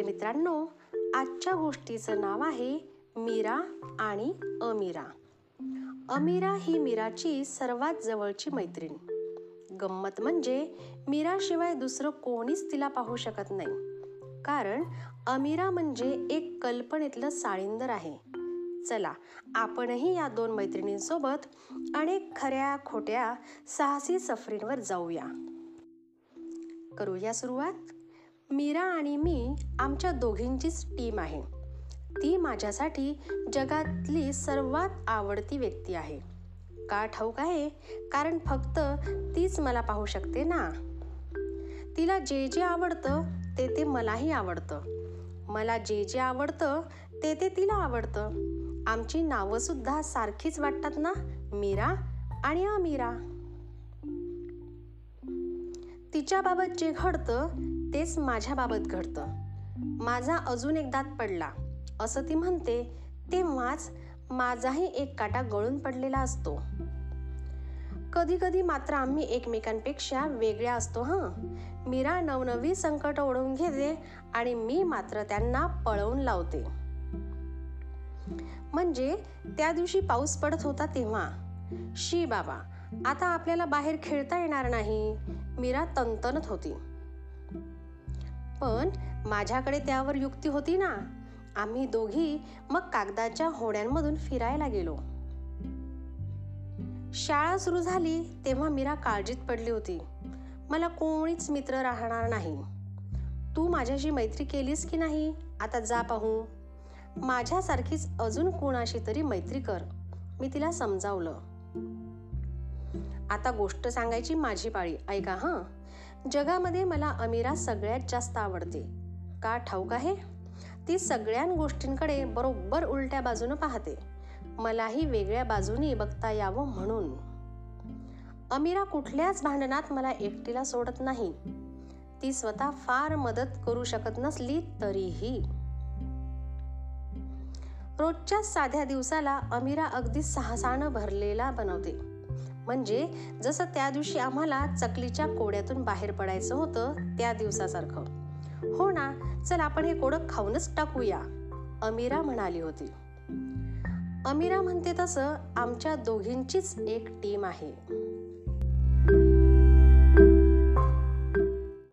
मित्रांनो आजच्या गोष्टीचं नाव आहे मीरा आणि अमीरा. अमीरा ही मीराची सर्वात जवळची मैत्रीण. गंमत म्हणजे मीराशिवाय दुसरं कोणीच तिला पाहू शकत नाही. कारण अमीरा म्हणजे एक कल्पनेतलं साळींदर आहे. चला आपणही या दोन मैत्रिणींसोबत अनेक खऱ्या खोट्या साहसी सफरींवर जाऊया. करूया सुरुवात? मीरा आणि मी आमच्या दोघींचीच टीम आहे. ती माझ्यासाठी जगातली सर्वात आवडती व्यक्ती आहे. का ठाऊक आहे? कारण फक्त तीच मला पाहू शकते ना. तिला जे जे आवडतं ते ते मलाही आवडतं. मला जे जे आवडतं ते ते तिला आवडतं. आमची नावंसुद्धा सारखीच वाटतात ना मीरा आणि अमीरा. तिच्याबाबत जे घडतं तेच माझ्याबाबत घडतं. माझा अजून एक दात पडला. असं ती म्हणते तेव्हाच माझाही एक काटा गळून पडलेला असतो. कधी कधी मात्र आम्ही एकमेकांपेक्षा वेगळ्या असतो हं. मीरा नवनवी संकट ओढवून घेते आणि मी मात्र त्यांना पळवून लावते. म्हणजे त्या दिवशी पाऊस पडत होता तेव्हा. शी बाबा आता आपल्याला बाहेर खेळता येणार नाही. मीरा तनतनत होती. पण माझ्याकडे त्यावर युक्ती होती ना. आम्ही दोघी मग कागदाच्या होड्यांमधून फिरायला गेलो. शाळा सुरू झाली तेव्हा मीरा काळजीत पडली होती. मला कोणीच मित्र राहणार नाही. तू माझ्याशी मैत्री केलीस की नाही? आता जा पाहू. माझ्यासारखीच अजून कोणाशी तरी मैत्री कर. मी तिला समजावलं. आता गोष्ट सांगायची माझी पाळी. ऐका हां? जगामध्ये मला अमीरा सगळ्यात जास्त आवडते. का ठाऊक आहे? ती सगळ्या गोष्टींकडे बरोबर उलट्या बाजूनं पाहते. मलाही वेगळ्या बाजूनी बघता यावं म्हणून. अमीरा कुठल्याच भांडणात मला एकटीला सोडत नाही. ती स्वतः फार मदत करू शकत नसली तरीही. रोजच्या साध्या दिवसाला अमीरा अगदी साहसानं भरलेला बनवते. म्हणजे जसं त्या दिवशी आम्हाला चकलीच्या कोड्यातून बाहेर पडायचं होतं त्या दिवसासारखं. हो ना चल आपण हे कोडं खाऊनच टाकूया अमीरा म्हणाली होती. अमीरा म्हणते तसं आमच्या दोघींचीच एक टीम आहे.